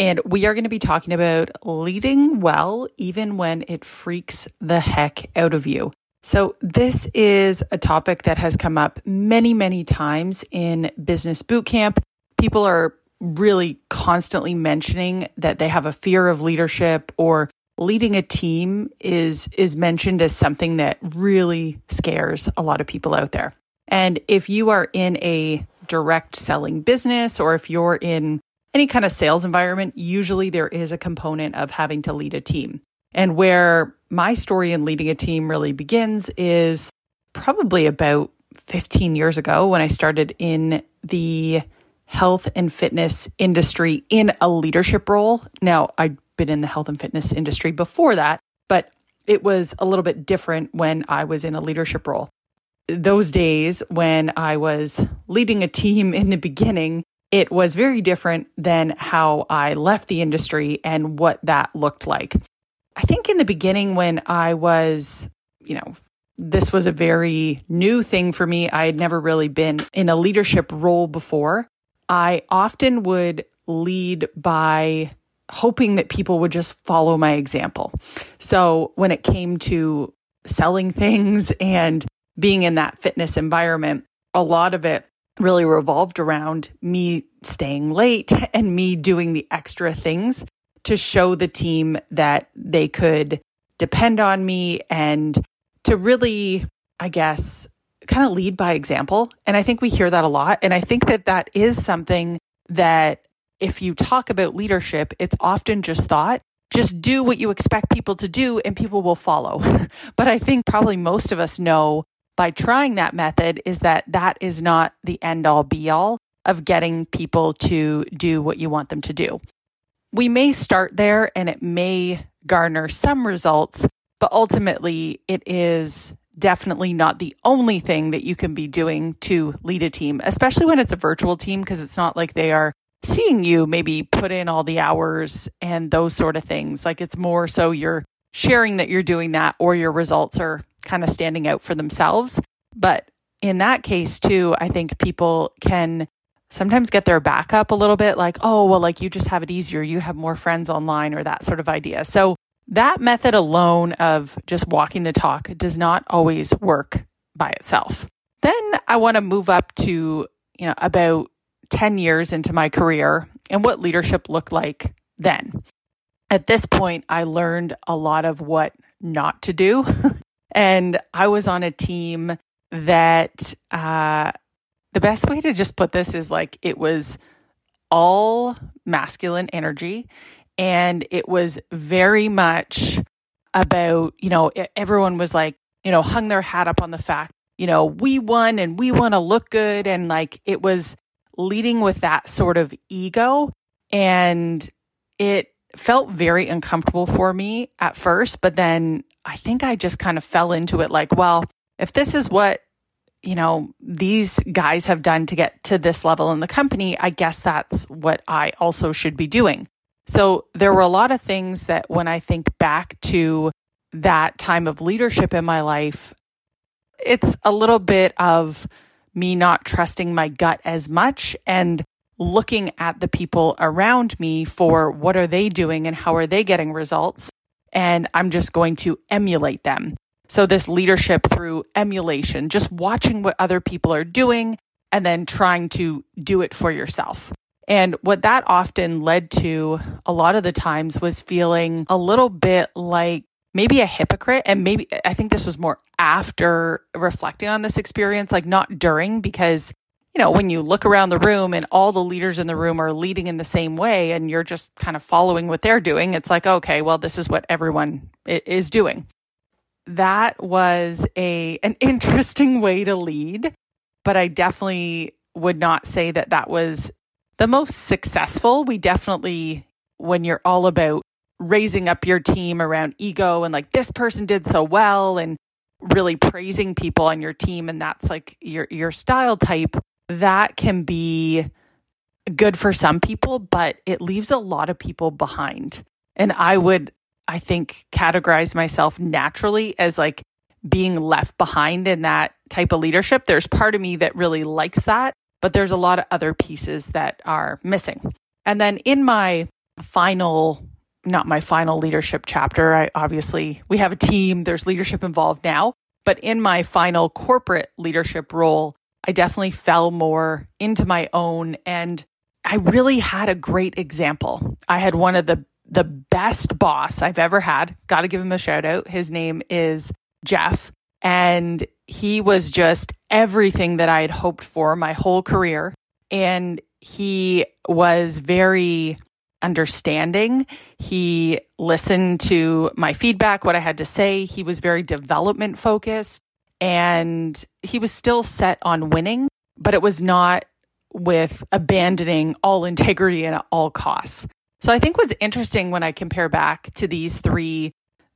and we are going to be talking about leading well even when it freaks the heck out of you. So, this is a topic that has come up many, many times in business boot camp. People are really constantly mentioning that they have a fear of leadership or leading a team is is mentioned as something that really scares a lot of people out there. And if you are in a direct selling business or if you're in any kind of sales environment, usually there is a component of having to lead a team. And where my story in leading a team really begins is probably about 15 years ago when I started in the health and fitness industry in a leadership role. Now, I'd been in the health and fitness industry before that, but it was a little bit different when I was in a leadership role. Those days when I was leading a team in the beginning, it was very different than how I left the industry and what that looked like. I think in the beginning, when I was, you know, this was a very new thing for me. I had never really been in a leadership role before. I often would lead by hoping that people would just follow my example. So when it came to selling things and being in that fitness environment, a lot of it really revolved around me staying late and me doing the extra things to show the team that they could depend on me and to really, I guess, kind of lead by example. And I think we hear that a lot. And I think that that is something that if you talk about leadership, it's often just thought, just do what you expect people to do and people will follow. but I think probably most of us know by trying that method is that that is not the end all be all of getting people to do what you want them to do. We may start there and it may garner some results, but ultimately it is definitely not the only thing that you can be doing to lead a team, especially when it's a virtual team, because it's not like they are seeing you maybe put in all the hours and those sort of things. Like it's more so you're sharing that you're doing that or your results are kind of standing out for themselves. But in that case, too, I think people can sometimes get their back up a little bit like, oh, well, like you just have it easier. You have more friends online or that sort of idea. So that method alone of just walking the talk does not always work by itself. Then I want to move up to, you know, about 10 years into my career and what leadership looked like then. At this point, I learned a lot of what not to do. and I was on a team that, uh, the best way to just put this is like it was all masculine energy and it was very much about, you know, everyone was like, you know, hung their hat up on the fact, you know, we won and we want to look good. And like it was leading with that sort of ego. And it felt very uncomfortable for me at first. But then I think I just kind of fell into it like, well, if this is what, you know, these guys have done to get to this level in the company, I guess that's what I also should be doing. So there were a lot of things that when I think back to that time of leadership in my life, it's a little bit of me not trusting my gut as much and looking at the people around me for what are they doing and how are they getting results. And I'm just going to emulate them. So, this leadership through emulation, just watching what other people are doing and then trying to do it for yourself. And what that often led to a lot of the times was feeling a little bit like maybe a hypocrite. And maybe I think this was more after reflecting on this experience, like not during, because, know, when you look around the room and all the leaders in the room are leading in the same way and you're just kind of following what they're doing, it's like, okay, well, this is what everyone is doing. That was a an interesting way to lead, but I definitely would not say that that was the most successful. We definitely, when you're all about raising up your team around ego and like this person did so well and really praising people on your team and that's like your your style type that can be good for some people but it leaves a lot of people behind and i would i think categorize myself naturally as like being left behind in that type of leadership there's part of me that really likes that but there's a lot of other pieces that are missing and then in my final not my final leadership chapter. I obviously we have a team, there's leadership involved now, but in my final corporate leadership role, I definitely fell more into my own and I really had a great example. I had one of the the best boss I've ever had. Got to give him a shout out. His name is Jeff and he was just everything that I had hoped for my whole career and he was very understanding. He listened to my feedback, what I had to say. He was very development focused and he was still set on winning, but it was not with abandoning all integrity and at all costs. So I think what's interesting when I compare back to these three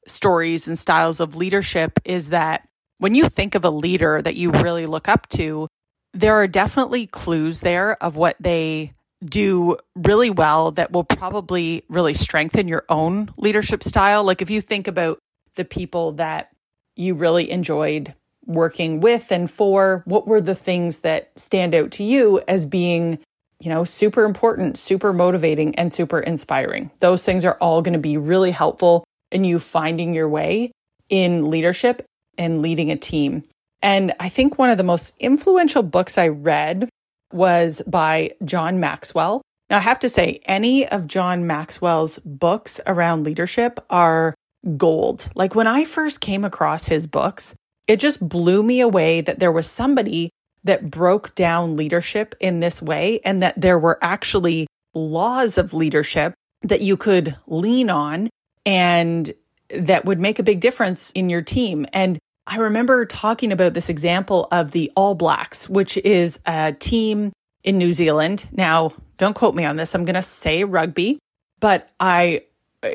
stories and styles of leadership is that when you think of a leader that you really look up to, there are definitely clues there of what they do really well that will probably really strengthen your own leadership style. Like if you think about the people that you really enjoyed working with and for, what were the things that stand out to you as being, you know, super important, super motivating, and super inspiring? Those things are all going to be really helpful in you finding your way in leadership and leading a team. And I think one of the most influential books I read was by John Maxwell. Now, I have to say, any of John Maxwell's books around leadership are gold. Like when I first came across his books, it just blew me away that there was somebody that broke down leadership in this way and that there were actually laws of leadership that you could lean on and that would make a big difference in your team. And I remember talking about this example of the All Blacks, which is a team in New Zealand. Now, don't quote me on this. I'm going to say rugby, but I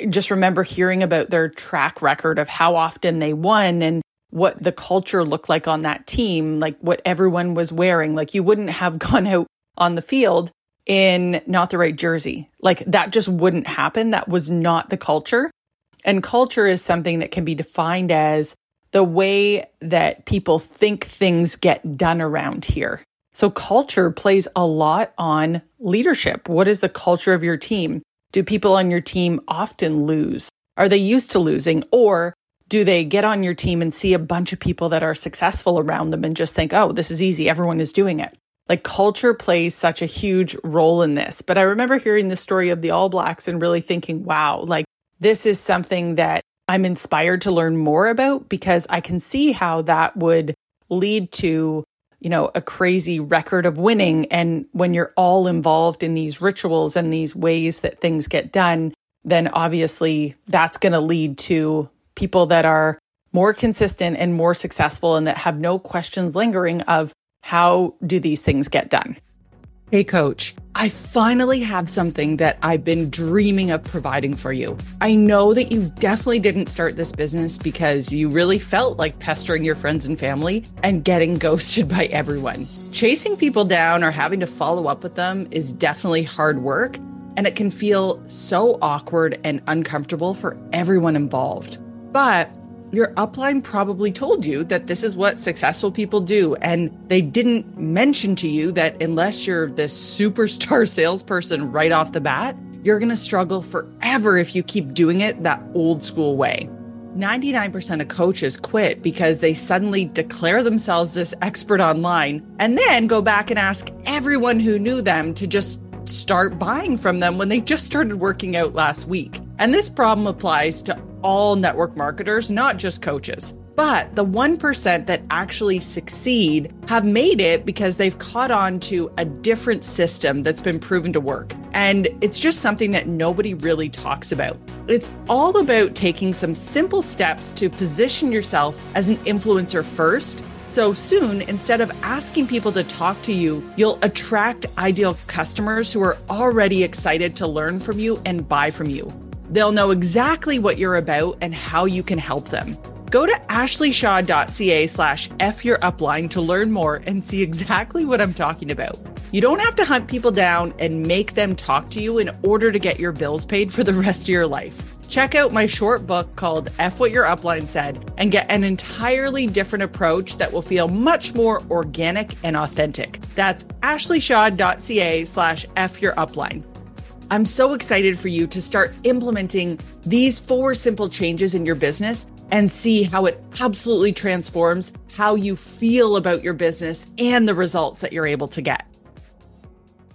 just remember hearing about their track record of how often they won and what the culture looked like on that team, like what everyone was wearing. Like you wouldn't have gone out on the field in not the right jersey. Like that just wouldn't happen. That was not the culture. And culture is something that can be defined as the way that people think things get done around here. So culture plays a lot on leadership. What is the culture of your team? Do people on your team often lose? Are they used to losing? Or do they get on your team and see a bunch of people that are successful around them and just think, oh, this is easy. Everyone is doing it. Like culture plays such a huge role in this. But I remember hearing the story of the All Blacks and really thinking, wow, like this is something that I'm inspired to learn more about because I can see how that would lead to, you know, a crazy record of winning. And when you're all involved in these rituals and these ways that things get done, then obviously that's going to lead to people that are more consistent and more successful and that have no questions lingering of how do these things get done. Hey, coach, I finally have something that I've been dreaming of providing for you. I know that you definitely didn't start this business because you really felt like pestering your friends and family and getting ghosted by everyone. Chasing people down or having to follow up with them is definitely hard work, and it can feel so awkward and uncomfortable for everyone involved. But your upline probably told you that this is what successful people do. And they didn't mention to you that unless you're this superstar salesperson right off the bat, you're going to struggle forever if you keep doing it that old school way. 99% of coaches quit because they suddenly declare themselves this expert online and then go back and ask everyone who knew them to just start buying from them when they just started working out last week. And this problem applies to all network marketers, not just coaches. But the 1% that actually succeed have made it because they've caught on to a different system that's been proven to work. And it's just something that nobody really talks about. It's all about taking some simple steps to position yourself as an influencer first. So soon, instead of asking people to talk to you, you'll attract ideal customers who are already excited to learn from you and buy from you. They'll know exactly what you're about and how you can help them. Go to ashleyshaw.ca slash F your upline to learn more and see exactly what I'm talking about. You don't have to hunt people down and make them talk to you in order to get your bills paid for the rest of your life. Check out my short book called F What Your Upline Said and get an entirely different approach that will feel much more organic and authentic. That's ashleyshaw.ca slash F Your Upline. I'm so excited for you to start implementing these four simple changes in your business and see how it absolutely transforms how you feel about your business and the results that you're able to get.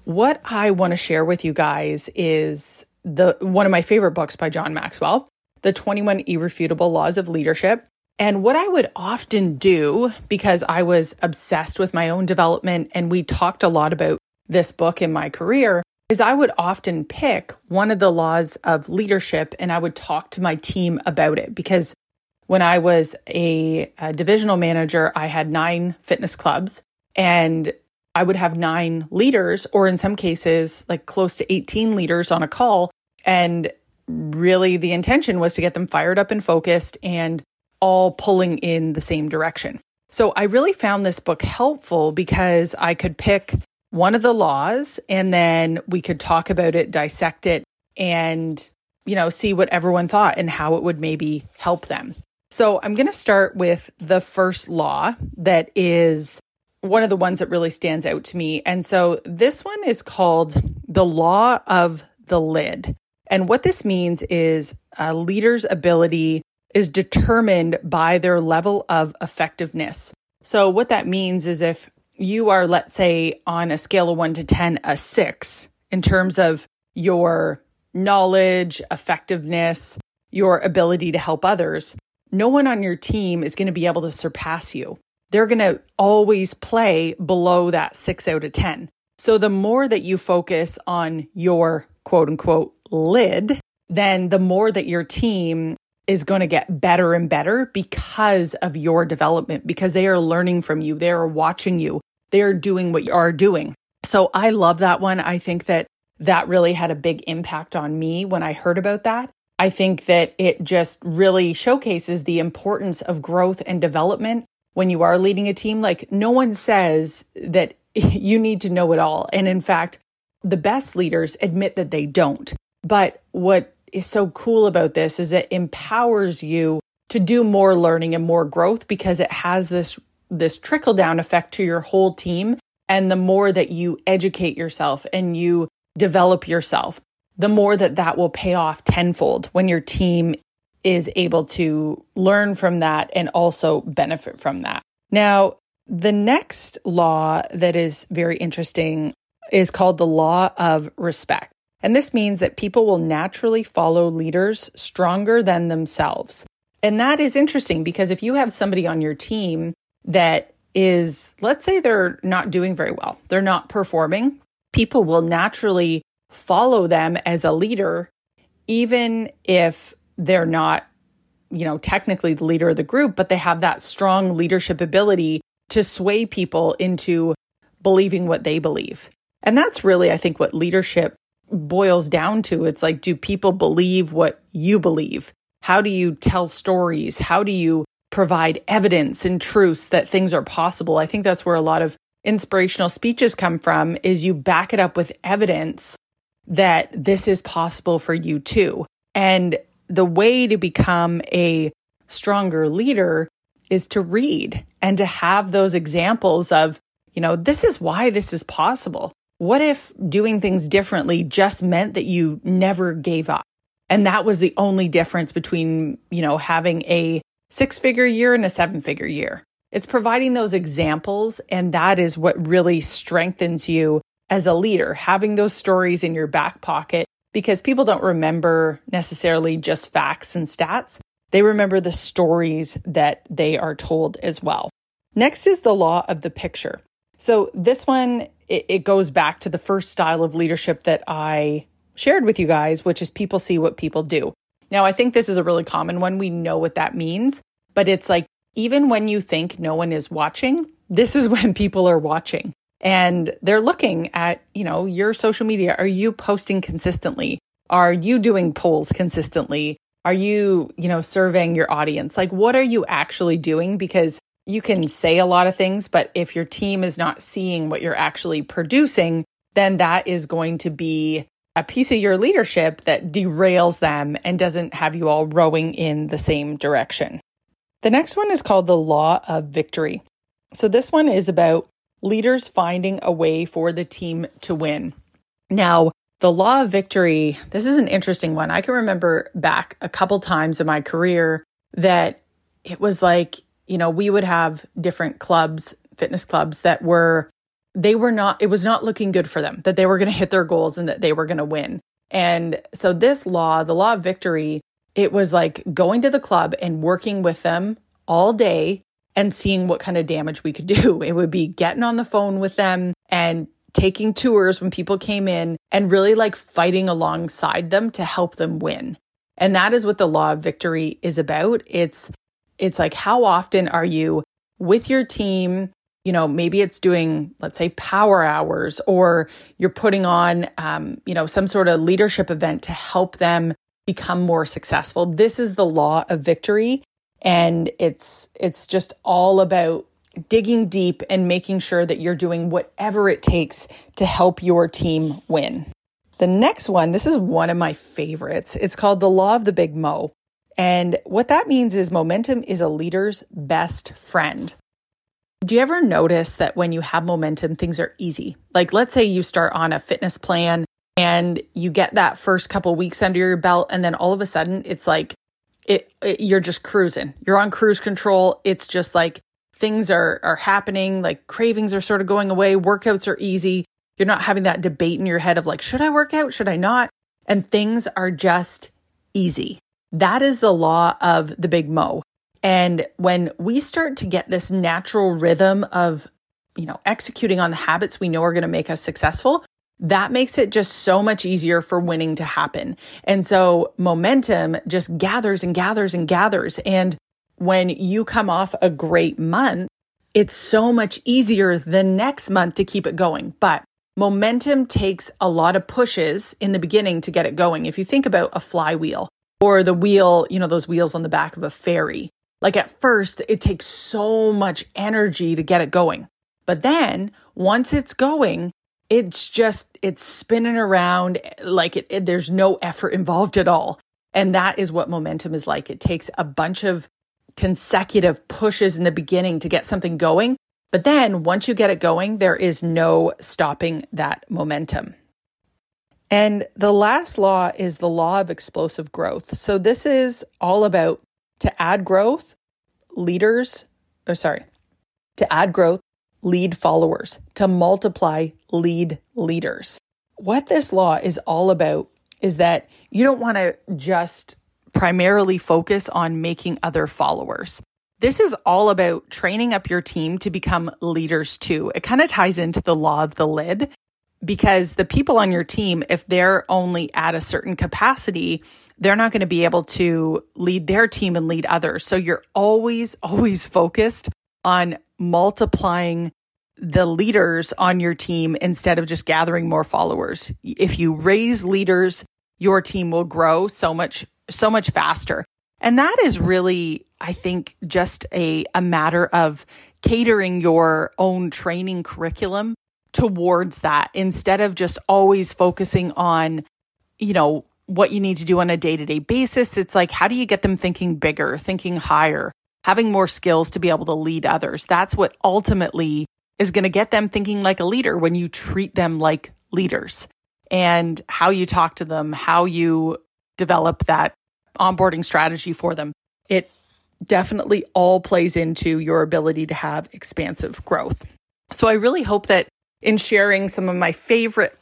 What I want to share with you guys is the one of my favorite books by John Maxwell, The 21 Irrefutable Laws of Leadership. And what I would often do because I was obsessed with my own development and we talked a lot about this book in my career is I would often pick one of the laws of leadership and I would talk to my team about it because when I was a, a, divisional manager, I had nine fitness clubs and I would have nine leaders, or in some cases, like close to 18 leaders on a call. And really, the intention was to get them fired up and focused and all pulling in the same direction. So I really found this book helpful because I could pick one of the laws and then we could talk about it, dissect it, and, you know, see what everyone thought and how it would maybe help them. So I'm going to start with the first law that is one of the ones that really stands out to me. And so this one is called the law of the lid. And what this means is a leader's ability is determined by their level of effectiveness. So what that means is if you are, let's say, on a scale of one to 10, a six in terms of your knowledge, effectiveness, your ability to help others, no one on your team is going to be able to surpass you. They're going to always play below that six out of 10. So the more that you focus on your quote unquote lid, then the more that your team is going to get better and better because of your development, because they are learning from you. They are watching you. They are doing what you are doing. So I love that one. I think that that really had a big impact on me when I heard about that. I think that it just really showcases the importance of growth and development when you are leading a team. Like, no one says that you need to know it all. And in fact, the best leaders admit that they don't. But what is so cool about this is it empowers you to do more learning and more growth because it has this this trickle down effect to your whole team and the more that you educate yourself and you develop yourself the more that that will pay off tenfold when your team is able to learn from that and also benefit from that. Now, the next law that is very interesting is called the law of respect. And this means that people will naturally follow leaders stronger than themselves. And that is interesting because if you have somebody on your team that is, let's say they're not doing very well, they're not performing, people will naturally follow them as a leader, even if they're not, you know, technically the leader of the group, but they have that strong leadership ability to sway people into believing what they believe. And that's really, I think, what leadership boils down to. It's like, do people believe what you believe? How do you tell stories? How do you provide evidence and truths that things are possible? I think that's where a lot of inspirational speeches come from is you back it up with evidence that this is possible for you too. And the way to become a stronger leader is to read and to have those examples of, you know, this is why this is possible. What if doing things differently just meant that you never gave up? And that was the only difference between, you know, having a six figure year and a seven figure year. It's providing those examples. And that is what really strengthens you as a leader, having those stories in your back pocket because people don't remember necessarily just facts and stats. They remember the stories that they are told as well. Next is the law of the picture. So this one, it, it goes back to the first style of leadership that I shared with you guys, which is people see what people do. Now, I think this is a really common one. We know what that means, but it's like even when you think no one is watching, this is when people are watching and they're looking at, you know, your social media. Are you posting consistently? Are you doing polls consistently? Are you, you know, surveying your audience? Like, what are you actually doing? Because you can say a lot of things, but if your team is not seeing what you're actually producing, then that is going to be a piece of your leadership that derails them and doesn't have you all rowing in the same direction. The next one is called the law of victory. So, this one is about leaders finding a way for the team to win. Now, the law of victory, this is an interesting one. I can remember back a couple times in my career that it was like you know, we would have different clubs, fitness clubs that were, they were not, it was not looking good for them, that they were going to hit their goals and that they were going to win. And so this law, the law of victory, it was like going to the club and working with them all day and seeing what kind of damage we could do. It would be getting on the phone with them and taking tours when people came in and really like fighting alongside them to help them win. And that is what the law of victory is about. It's it's like, how often are you with your team? You know, maybe it's doing, let's say, power hours, or you're putting on, um, you know, some sort of leadership event to help them become more successful. This is the law of victory. And it's, it's just all about digging deep and making sure that you're doing whatever it takes to help your team win. The next one, this is one of my favorites. It's called the law of the big mo. And what that means is momentum is a leader's best friend. Do you ever notice that when you have momentum, things are easy? Like, let's say you start on a fitness plan and you get that first couple weeks under your belt, and then all of a sudden it's like it, it, you're just cruising. You're on cruise control. It's just like things are are happening, like cravings are sort of going away, workouts are easy. You're not having that debate in your head of like, should I work out? Should I not? And things are just easy. That is the law of the big mo. And when we start to get this natural rhythm of, you know, executing on the habits we know are going to make us successful, that makes it just so much easier for winning to happen. And so momentum just gathers and gathers and gathers. And when you come off a great month, it's so much easier the next month to keep it going. But momentum takes a lot of pushes in the beginning to get it going. If you think about a flywheel, or the wheel, you know, those wheels on the back of a ferry. Like at first, it takes so much energy to get it going. But then once it's going, it's just, it's spinning around like it, it, there's no effort involved at all. And that is what momentum is like. It takes a bunch of consecutive pushes in the beginning to get something going. But then once you get it going, there is no stopping that momentum. And the last law is the law of explosive growth. So this is all about to add growth, leaders, or sorry, to add growth, lead followers, to multiply lead leaders. What this law is all about is that you don't want to just primarily focus on making other followers. This is all about training up your team to become leaders too. It kind of ties into the law of the lid because the people on your team, if they're only at a certain capacity, they're not going to be able to lead their team and lead others. So you're always, always focused on multiplying the leaders on your team instead of just gathering more followers. If you raise leaders, your team will grow so much, so much faster. And that is really, I think, just a, a matter of catering your own training curriculum towards that instead of just always focusing on, you know, what you need to do on a day to day basis. It's like, how do you get them thinking bigger, thinking higher, having more skills to be able to lead others? That's what ultimately is going to get them thinking like a leader when you treat them like leaders and how you talk to them, how you develop that onboarding strategy for them. It definitely all plays into your ability to have expansive growth. So I really hope that in sharing some of my favorite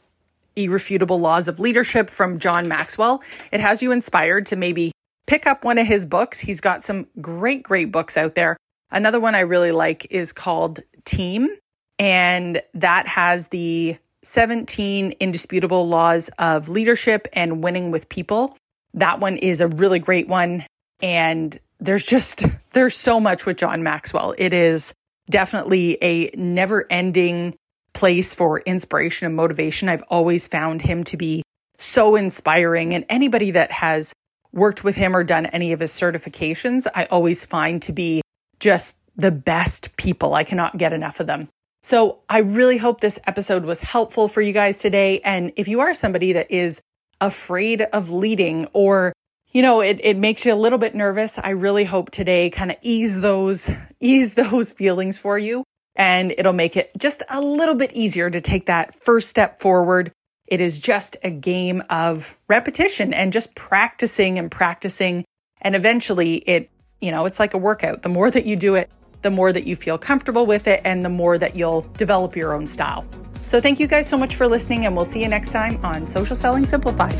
irrefutable laws of leadership from John Maxwell. It has you inspired to maybe pick up one of his books. He's got some great, great books out there. Another one I really like is called Team, and that has the 17 indisputable laws of leadership and winning with people. That one is a really great one. And there's just, there's so much with John Maxwell. It is definitely a never ending place for inspiration and motivation. I've always found him to be so inspiring. And anybody that has worked with him or done any of his certifications, I always find to be just the best people. I cannot get enough of them. So I really hope this episode was helpful for you guys today. And if you are somebody that is afraid of leading or you know it, it makes you a little bit nervous i really hope today kind of ease those ease those feelings for you and it'll make it just a little bit easier to take that first step forward it is just a game of repetition and just practicing and practicing and eventually it you know it's like a workout the more that you do it the more that you feel comfortable with it and the more that you'll develop your own style so thank you guys so much for listening, and we'll see you next time on Social Selling Simplified.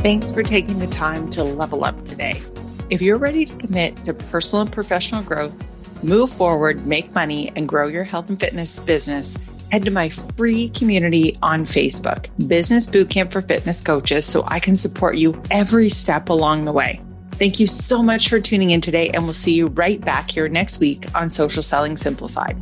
Thanks for taking the time to level up today. If you're ready to commit to personal and professional growth, move forward, make money, and grow your health and fitness business, head to my free community on Facebook, Business Bootcamp for Fitness Coaches, so I can support you every step along the way. Thank you so much for tuning in today, and we'll see you right back here next week on Social Selling Simplified.